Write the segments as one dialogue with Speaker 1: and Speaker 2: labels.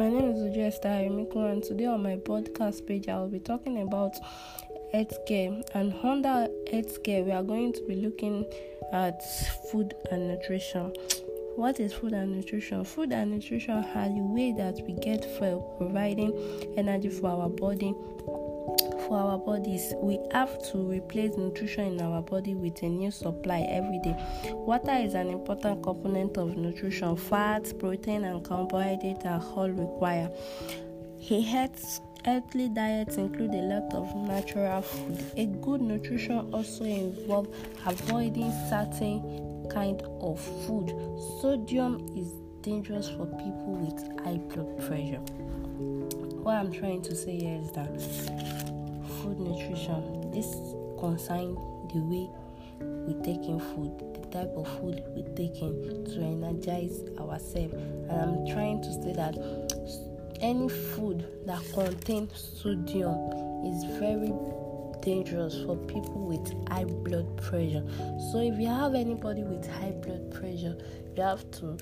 Speaker 1: My name is Ujesta Emiko, and today on my podcast page, I will be talking about healthcare. And under healthcare, we are going to be looking at food and nutrition. What is food and nutrition? Food and nutrition are the way that we get fuel, providing energy for our body for our bodies, we have to replace nutrition in our body with a new supply every day. Water is an important component of nutrition. Fats, protein, and carbohydrates are all required. A healthy diet include a lot of natural food. A good nutrition also involves avoiding certain kind of food. Sodium is dangerous for people with high blood pressure. What I'm trying to say here is that food nutrition. This concerns the way we take in food, the type of food we take in to energize ourselves. And I'm trying to say that any food that contains sodium is very dangerous for people with high blood pressure. So if you have anybody with high blood pressure, you have to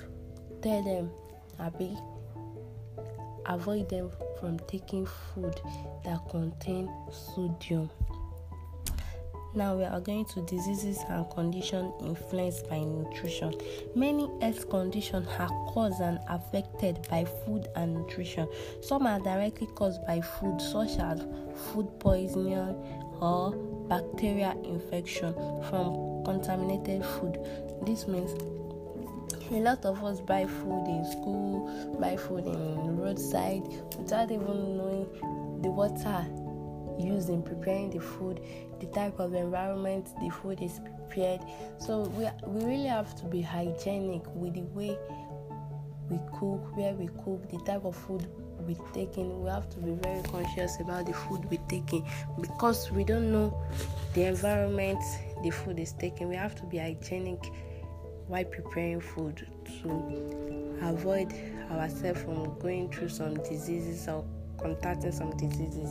Speaker 1: tell them, Abby, avoid them from taking food that contain sodium. Now we are going to diseases and conditions influenced by nutrition. Many health conditions are caused and affected by food and nutrition. Some are directly caused by food, such as food poisoning or bacterial infection from contaminated food. This means a lot of us buy food in school, buy food in roadside without even knowing the water used in preparing the food, the type of environment the food is prepared. So we we really have to be hygienic with the way we cook, where we cook, the type of food we taking. We have to be very conscious about the food we taking because we don't know the environment the food is taken. We have to be hygienic while preparing food to avoid ourselves from going through some diseases or contacting some diseases.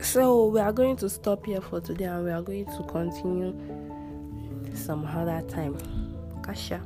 Speaker 1: So we are going to stop here for today and we are going to continue some other time. Kasha.